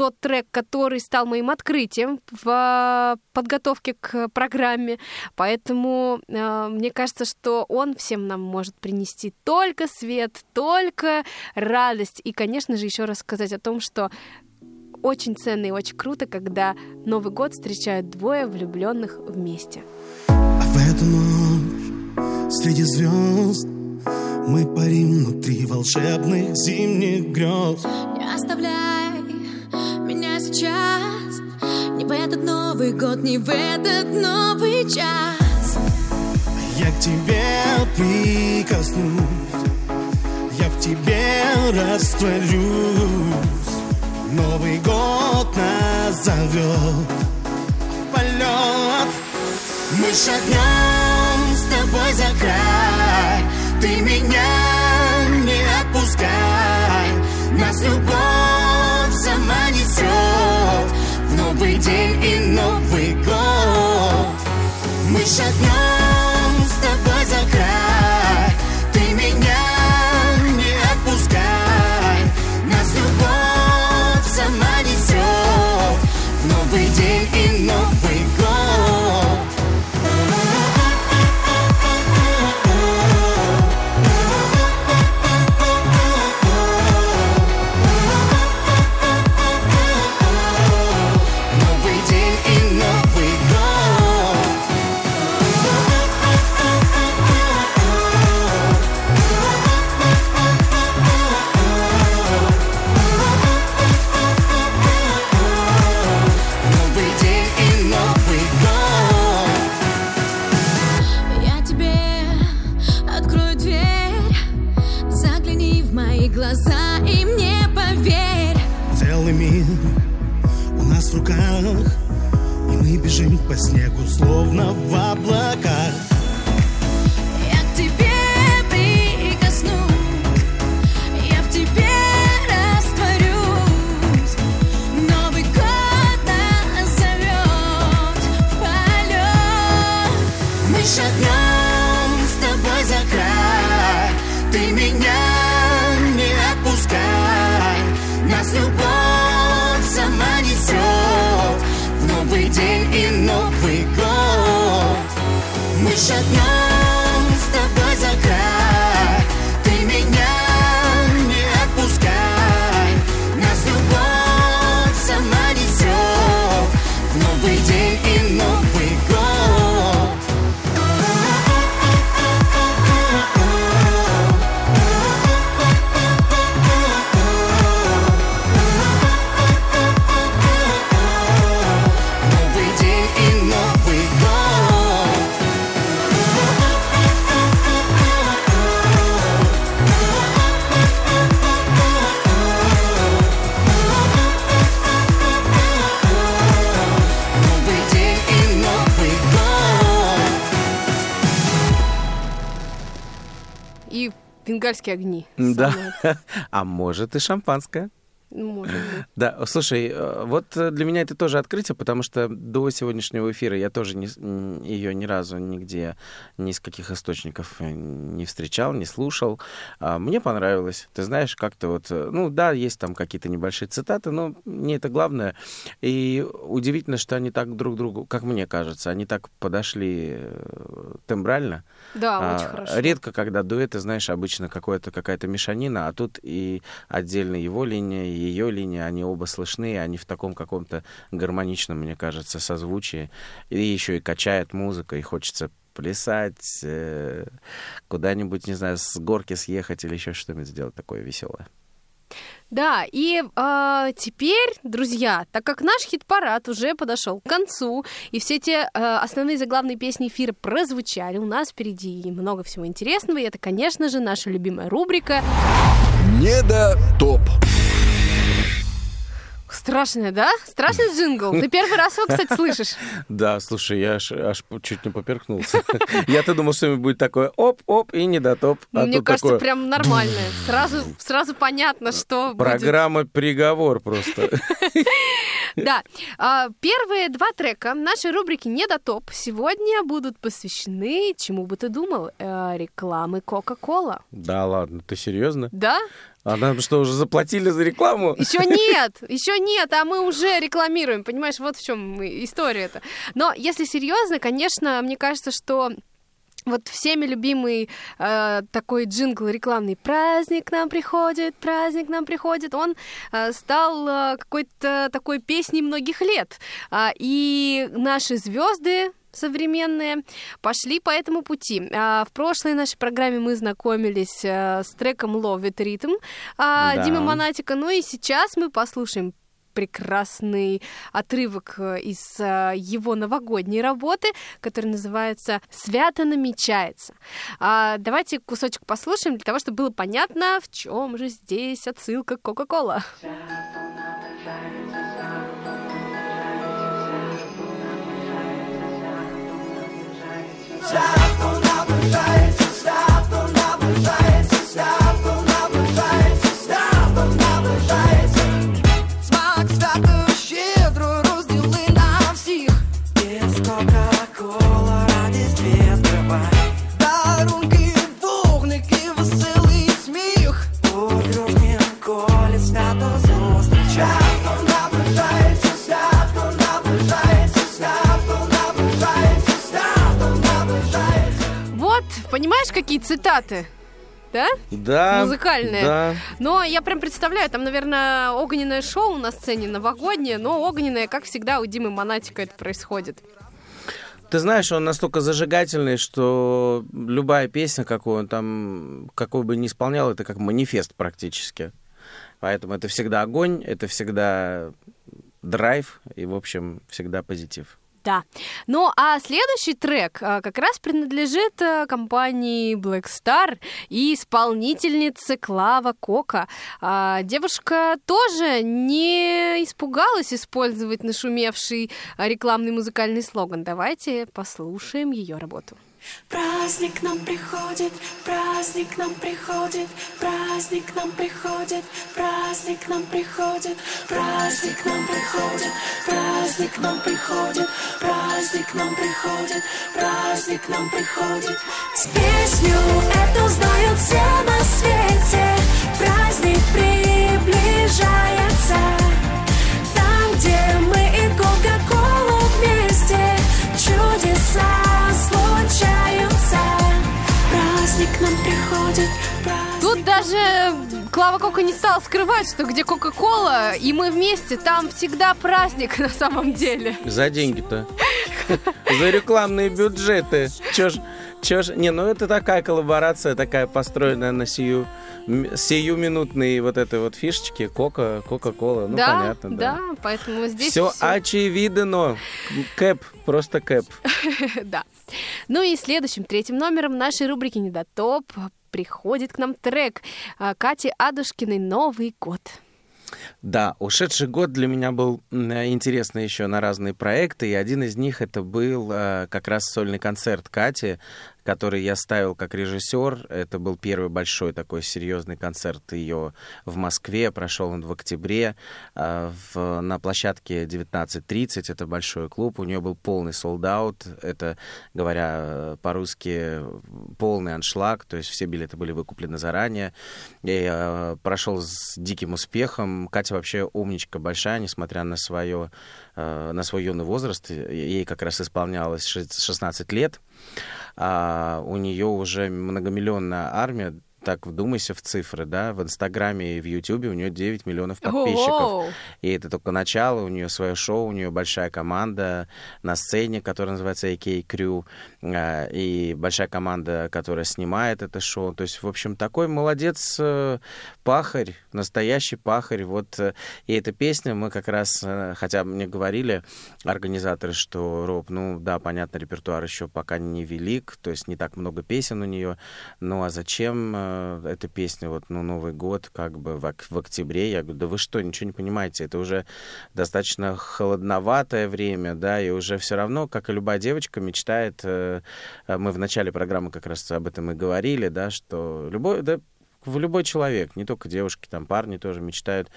тот трек, который стал моим открытием в а, подготовке к программе. Поэтому э, мне кажется, что он всем нам может принести только свет, только радость. И, конечно же, еще раз сказать о том, что очень ценно и очень круто, когда Новый год встречают двое влюбленных вместе. А в эту ночь среди звезд мы парим внутри волшебных зимних грез. Не оставляй меня сейчас Ни в этот Новый год, ни в этот новый час Я к тебе прикоснусь, я в тебе растворюсь. Новый год нас зовет полет. Мы шагнем с тобой за край, ты меня не отпускай. Мы шагнем с тобой за край, бенгальские огни. Да. А может и шампанское. Может быть. Да, слушай, э, вот э, для меня это тоже открытие, потому что до сегодняшнего эфира я тоже не, ее ни разу нигде, ни из каких источников э, не встречал, не слушал. А, Мне понравилось. Ты знаешь, как-то вот, ну да, есть там какие-то небольшие цитаты, но не это главное. И удивительно, что они так друг другу, как мне кажется, они так подошли тембрально. Да, очень А, хорошо. Редко, когда дуэты, знаешь, обычно какое-то, какая-то мешанина, а тут и отдельно его линия, ее линия, они оба слышны, они в таком каком-то гармоничном, мне кажется, созвучии. И еще и качает музыка, и хочется плясать, э, куда-нибудь, не знаю, с горки съехать или еще что-нибудь сделать такое веселое. Да, и а, теперь, друзья, так как наш хит-парад уже подошел к концу, и все те а, основные заглавные песни эфира прозвучали, у нас впереди много всего интересного, и это, конечно же, наша любимая рубрика. Недотоп. Страшная, да? Страшный джингл. Ты первый раз его, кстати, слышишь. Да, слушай, я аж, аж чуть не поперхнулся. Я-то думал, что будет такое оп-оп и недотоп. А Мне кажется, такое прям нормальное. Сразу, сразу понятно, что будет. Программа «Приговор» просто. Да. А, Первые два трека нашей рубрики «Недотоп» сегодня будут посвящены, чему бы ты думал, э, рекламы Кока-Кола. Да ладно, ты серьезно? Да? А нам что, уже заплатили за рекламу? Еще нет, еще нет, а мы уже рекламируем, понимаешь, вот в чем история-то. Но если серьезно, конечно, мне кажется, что вот всеми любимый э, такой джингл рекламный «Праздник нам приходит, праздник нам приходит», он э, стал э, какой-то такой песней многих лет. А, и наши звезды современные пошли по этому пути. А, в прошлой нашей программе мы знакомились э, с треком Love It Rhythm а, Да. Димы Монатика, ну и сейчас мы послушаем прекрасный отрывок э, из э, его новогодней работы, который называется «Свято намечается». А, давайте кусочек послушаем для того, чтобы было понятно, в чем же здесь отсылка к Кока-Кола. Scheiß. Schlag und Abendscheiß. Понимаешь, какие цитаты? Да? Да. Музыкальные. Да. Но я прям представляю, там, наверное, огненное шоу на сцене новогоднее, но огненное, как всегда, у Димы Монатика это происходит. Ты знаешь, он настолько зажигательный, что любая песня, какую он там, какую бы ни исполнял, это как манифест практически. Поэтому это всегда огонь, это всегда драйв и, в общем, всегда позитив. Да. Ну, а следующий трек а, как раз принадлежит а, компании Black Star и исполнительнице Клава Кока. А, Девушка тоже не испугалась использовать нашумевший рекламный музыкальный слоган. Давайте послушаем ее работу. Праздник нам приходит, праздник нам приходит, праздник нам приходит, праздник нам приходит, праздник нам приходит, праздник нам приходит, праздник нам приходит, праздник нам приходит. С песню эту знают все на свете, праздник приближается. Тут даже Клава Кока не стала скрывать, что где Кока-Кола, и мы вместе, там всегда праздник на самом деле. За деньги-то. За рекламные бюджеты. Чё ж, чё ж... Не, ну это такая коллаборация, такая построенная на сию, сиюминутные вот этой вот фишечки. Кока, Кока-Кола, ну да, понятно, да. да, поэтому здесь Все очевидно. Кэп, просто кэп. да. Ну и следующим, третьим номером нашей рубрики «Недотоп» приходит к нам трек а, Кати Адушкиной «Новый год». Да, ушедший год для меня был интересный еще на разные проекты, и один из них это был э, как раз сольный концерт Кати, который я ставил как режиссер. Это был первый большой такой серьезный концерт ее в Москве. Прошел он в октябре э, в- на площадке 19.30. Это большой клуб. У нее был полный солдат. Это, говоря э, по-русски, полный аншлаг. То есть все билеты были выкуплены заранее. И э, прошел с диким успехом. Катя вообще умничка большая, несмотря на свое э, на свой юный возраст. Ей как раз исполнялось шест- 16 лет. А у нее уже многомиллионная армия. Так вдумайся в цифры, да, в Инстаграме и в Ютубе у нее 9 миллионов подписчиков. Ого! И это только начало, у нее свое шоу, у нее большая команда на сцене, которая называется AK Crew, э, и большая команда, которая снимает это шоу. То есть, в общем, такой молодец э, пахарь, настоящий пахарь. Вот э, и эта песня мы как раз, э, хотя мне говорили организаторы, что Роб, ну да, понятно, репертуар еще пока не велик, то есть не так много песен у нее, ну а зачем э, э, эта песня, вот, ну, Новый год, как бы в, в октябре. Я говорю, да вы что, ничего не понимаете, это уже достаточно холодноватое время, да, и уже все равно, как и любая девочка, мечтает, э, э, мы в начале программы как раз об этом и говорили, да, что любой, да, в любой человек, не только девушки, там парни тоже мечтают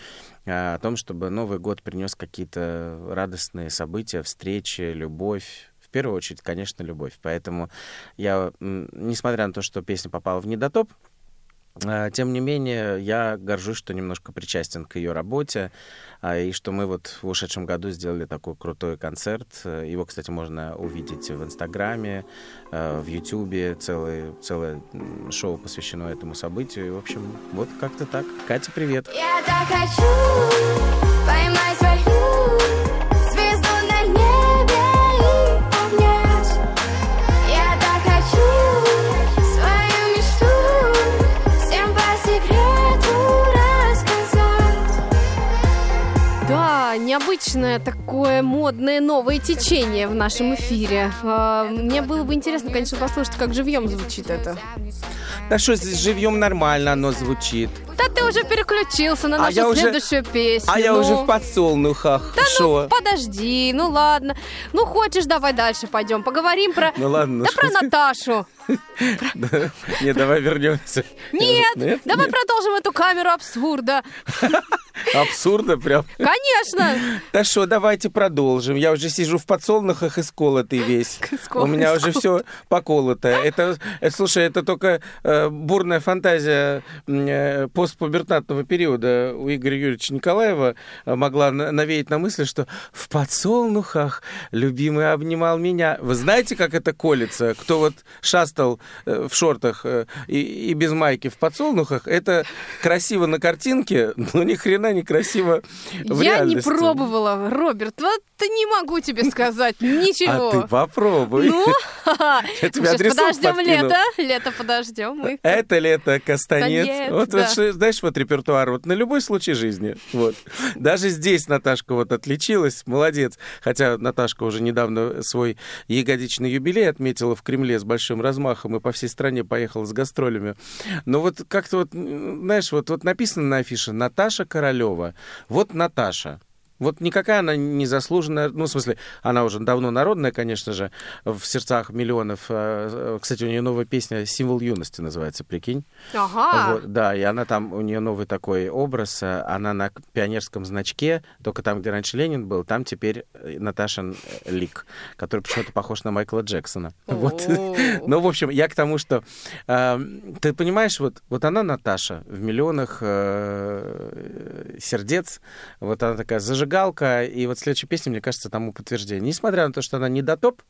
а, о том, чтобы Новый год принес какие-то радостные события, встречи, любовь. В первую очередь, конечно, любовь. Поэтому я, несмотря на то, что песня попала в недотоп, тем не менее, я горжусь, что немножко причастен к ее работе, а, и что мы вот в ушедшем году сделали такой крутой концерт. Э, Его, кстати, можно увидеть в Инстаграме, э, в Ютубе, целое, целое шоу посвящено этому событию. И, в общем, вот как-то так. Катя, привет! Я так хочу поймать необычное такое модное новое течение в нашем эфире. А, Мне было бы интересно, конечно, послушать, как живьем звучит это. Да что, здесь живьем нормально оно звучит. Да ты уже переключился на А нашу я уже- следующую песню. А я ну. уже в подсолнухах. Да Шо? ну, подожди, ну ладно. Ну, хочешь, давай дальше пойдем. Поговорим про... Ну ладно, ну Да про? Наташу. Не, давай вернемся. Нет, давай продолжим эту камеру абсурда. Абсурдно прям. Конечно. Да что, давайте продолжим. Я уже сижу в подсолнухах и сколотый весь. У меня уже все поколото. Это, это, слушай, это только э, бурная фантазия э, постпубертатного периода у Игоря Юрьевича Николаева э, могла на- навеять на мысли, что в подсолнухах любимый обнимал меня. Вы знаете, как это колется? Кто вот шастал э, в шортах э, и, и без майки в подсолнухах, это красиво на картинке, но ни хрена не красиво в Я не реальности. пробовала, Роберт. Вот не могу тебе сказать ничего. А ты попробуй. Ну, Я тебе адресок подождем подкину. лето, лето подождем. Это лето Кастанец. Конец, вот, да. вот знаешь, вот репертуар, вот на любой случай жизни. Вот. Даже здесь Наташка вот отличилась, молодец. Хотя Наташка уже недавно свой ягодичный юбилей отметила в Кремле с большим размахом и по всей стране поехала с гастролями. Но вот как-то вот, знаешь, вот, вот написано на афише «Наташа Королева». Вот Наташа. Вот никакая она не заслуженная, ну, в смысле, она уже давно народная, конечно же, в сердцах миллионов. Э, э, Кстати, у нее новая песня «Символ юности» называется, прикинь. Ага. Вот, да, и она там, у нее новый такой образ, э, она на пионерском значке, только там, где раньше Ленин был, там теперь Наташин э, лик, который почему-то похож на Майкла Джексона. Вот. Ну, в общем, я к тому, что э, ты понимаешь, вот, вот она Наташа в миллионах сердец, вот она такая зажигалка, и вот следующая песня, мне кажется, тому подтверждение. Несмотря на то, что она не дотоп,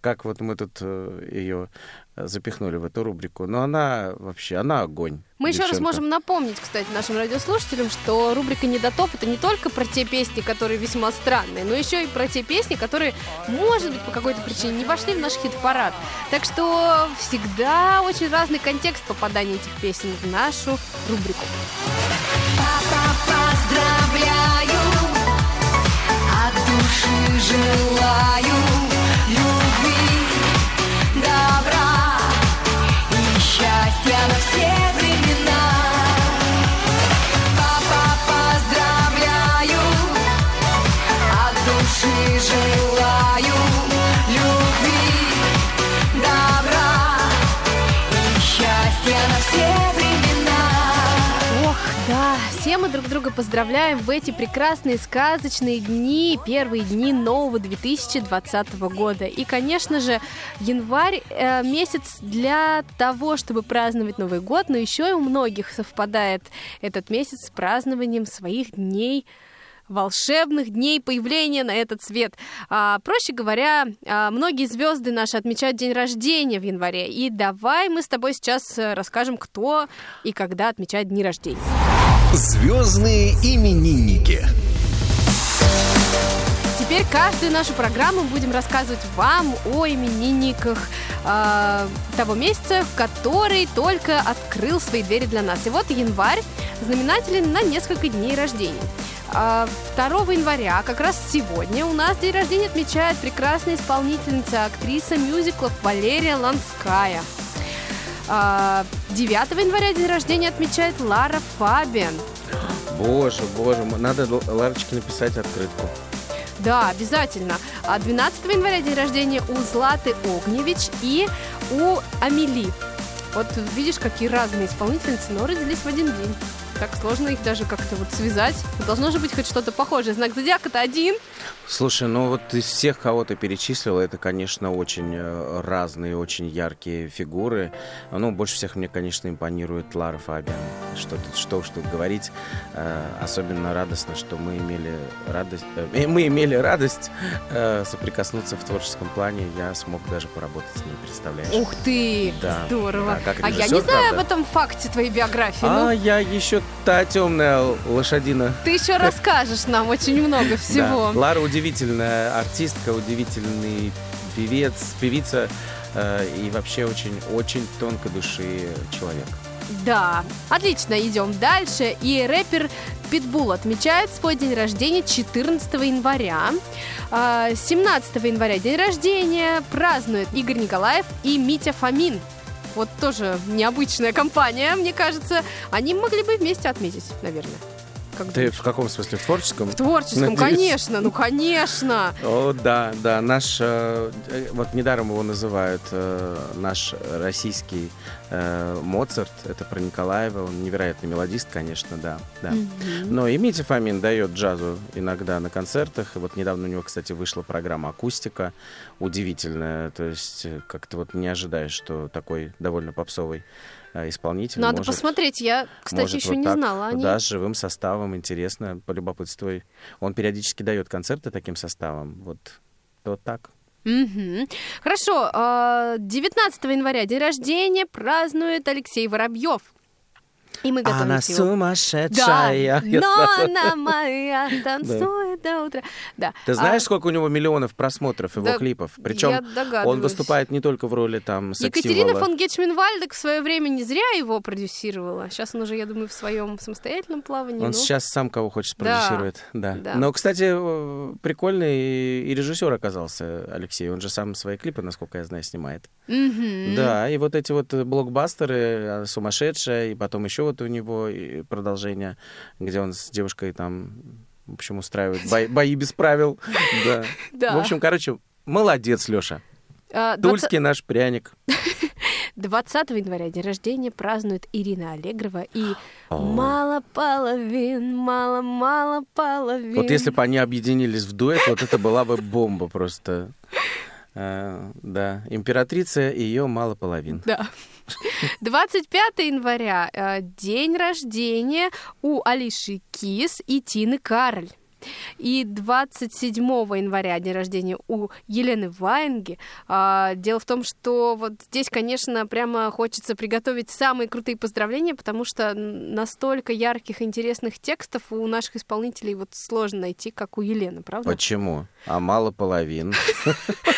как вот мы тут ее запихнули в эту рубрику, но она вообще, она огонь. Мы еще раз можем напомнить, кстати, нашим радиослушателям, что рубрика «Недотоп» — это не только про те песни, которые весьма странные, но еще и про те песни, которые, может быть, по какой-то причине не вошли в наш хит-парад. Так что всегда очень разный контекст попадания этих песен в нашу рубрику. Желаю друга поздравляем в эти прекрасные сказочные дни, первые дни нового 2020 года. И, конечно же, январь э, месяц для того, чтобы праздновать Новый год, но еще и у многих совпадает этот месяц с празднованием своих дней волшебных дней появления на этот свет. А, проще говоря, а, многие звезды наши отмечают день рождения в январе. И давай мы с тобой сейчас э, расскажем, кто и когда отмечает дни рождения. Звездные именинники. Теперь каждую нашу программу будем рассказывать вам о именинниках э, того месяца, который только открыл свои двери для нас. И вот январь знаменателен на несколько дней рождения. А 2 января, как раз сегодня, у нас день рождения отмечает прекрасная исполнительница, актриса мюзиклов Валерия Ланская. А, 9 января день рождения отмечает Лара Фабиан. Боже, боже, надо Ларочке написать открытку. Да, обязательно. А 12 января день рождения у Златы Огневич и у Амели. Вот видишь, какие разные исполнительницы, но родились в один день. Так сложно их даже как-то вот связать. Должно же быть хоть что-то похожее. Знак зодиака-то один. Слушай, ну вот из всех, кого ты перечислила, это, конечно, очень э, разные, очень яркие фигуры. Ну, больше всех мне, конечно, импонирует Лара Фабиан. Что тут, что уж тут говорить. Э, Особенно радостно, что мы имели радость, э, мы имели радость соприкоснуться в творческом плане. Я смог даже поработать с ней, представляешь? Ух ты! Да. Здорово. Да, а я не знаю правда. об этом факте твоей биографии. А Ну, я еще та темная лошадина. ты еще расскажешь нам очень много всего. Да. Лара удивительная артистка, удивительный певец, певица э, и вообще очень-очень тонкой души человек. Да, отлично, идем дальше. И рэпер Питбул отмечает свой день рождения 14 января. А, 17 января день рождения празднуют Игорь Николаев и Митя Фомин. Вот тоже необычная компания, мне кажется. Они могли бы вместе отметить, наверное. Как Ты в каком смысле? В творческом? В творческом, Надеюсь. конечно, ну конечно. О, да, да, наш, э, э, вот недаром его называют э, наш российский э, Моцарт, это про Николаева, он невероятный мелодист, конечно, да, да. Но и Митя Фомин дает джазу иногда на концертах, и вот недавно у него, кстати, вышла программа «Акустика», удивительная, то есть как-то вот не ожидаешь, что такой довольно попсовый исполнитель Надо может- посмотреть. Я, кстати, может еще вот не так, знала о ней. Да, с живым составом, интересно, полюбопытствуй. Он периодически дает концерты таким составом. Вот, вот так. Мгм. Хорошо, а, 19 января день рождения празднует Алексей Воробьев. И мы готовимся Она его. сумасшедшая. Да, но она моя танцует до утра. Да. Ты знаешь, А, сколько у него миллионов просмотров его Да, клипов? Причем он выступает не только в роли там Екатерина секс-символа. фон Гетчман-Вальдек в свое время не зря его продюсировала. Сейчас он уже, я думаю, в своем самостоятельном плавании. Он ну. сейчас сам кого хочет Да, продюсирует. Да. да. Но, кстати, э, прикольный и режиссер оказался Алексей. Он же сам свои клипы, насколько я знаю, снимает. Мгм. Да, и вот эти вот блокбастеры э, сумасшедшая, и потом еще вот у него продолжение, где он с девушкой там, в общем, устраивает бои, бои без правил. Да. Да. В общем, короче, молодец, Леша. А, 20 Тульский наш пряник. 20 января день рождения празднует Ирина Аллегрова и мало половин, мало-мало половин. Вот если бы они объединились в дуэт, вот это была бы бомба просто. Э, Да, императрица и ее мало половин. Да. 25 января э, день рождения у Алиши Кис и Тины Карль. И 27 января день рождения у Елены Ваенги. А, Дело в том, что вот здесь, конечно, прямо хочется приготовить самые крутые поздравления, потому что настолько ярких, интересных текстов у наших исполнителей вот сложно найти, как у Елены, правда? Почему? А мало половин.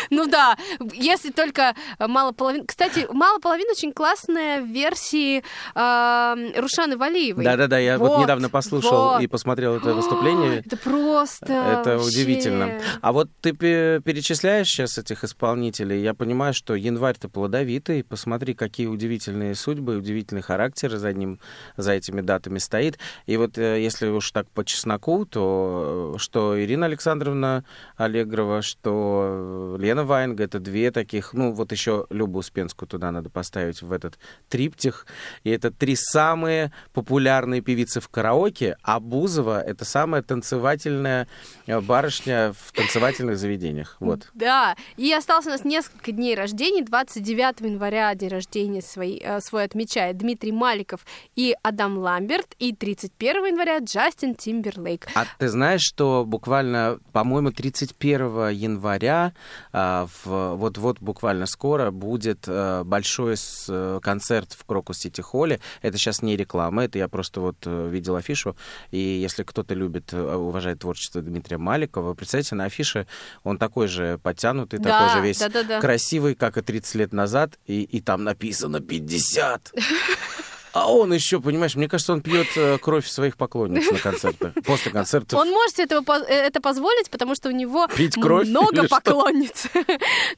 Ну да, если только мало половин. Кстати, мало половин очень классная в версии э, Рушаны Валиевой. Да-да-да, я вот, недавно послушал и посмотрел это выступление. Это просто Это вообще. удивительно. А вот ты пе- перечисляешь сейчас этих исполнителей, я понимаю, что январь-то плодовитый. Посмотри, какие удивительные судьбы, удивительный характер за ним, за этими датами стоит. И вот э, если уж так по чесноку, то э, что Ирина Александровна Аллегрова, что Лена Ваенга, это две таких, ну вот еще Любу Успенскую туда надо поставить в этот триптих. И это три самые популярные певицы в караоке, а Бузова — это самая танцевательная э, барышня в танцевательных заведениях. Вот. Да, и осталось у нас несколько дней рождения. 29 января день рождения свой, э, свой отмечает Дмитрий Маликов и Адам Ламберт. И 31 января Джастин Тимберлейк. А ты знаешь, что буквально, по-моему, 31 января, в- вот-вот буквально скоро, будет э, большой э, концерт в Крокус Сити Холле. Это сейчас не реклама, это я просто вот э, видел афишу. И если кто-то любит, э, уважает творчество Дмитрия Маликова, представьте, на афише он такой же подтянутый, Да, такой же весь да-да-да. красивый, как и 30 лет назад, и, и там написано 50. А он еще, понимаешь, мне кажется, он пьет э, кровь своих поклонниц на концертах, после концертов. Он может этого, э, это позволить, потому что у него Пить кровь много поклонниц.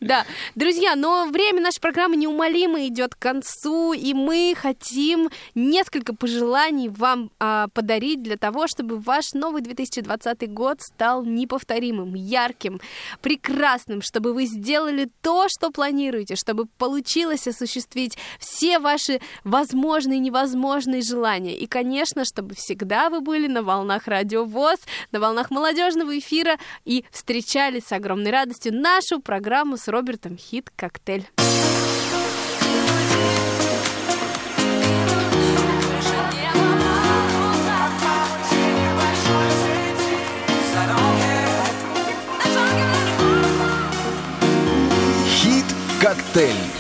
Да. Друзья, но время нашей программы неумолимо идет к концу, и мы хотим несколько пожеланий вам а, подарить для того, чтобы ваш новый 2020 год стал неповторимым, ярким, прекрасным, чтобы вы сделали то, что планируете, чтобы получилось осуществить все ваши возможные невозможные желания. И, конечно, чтобы всегда вы были на волнах Радио ВОЗ, на волнах молодежного эфира и встречали с огромной радостью нашу программу с Робертом Хит Коктейль. Хит-коктейль.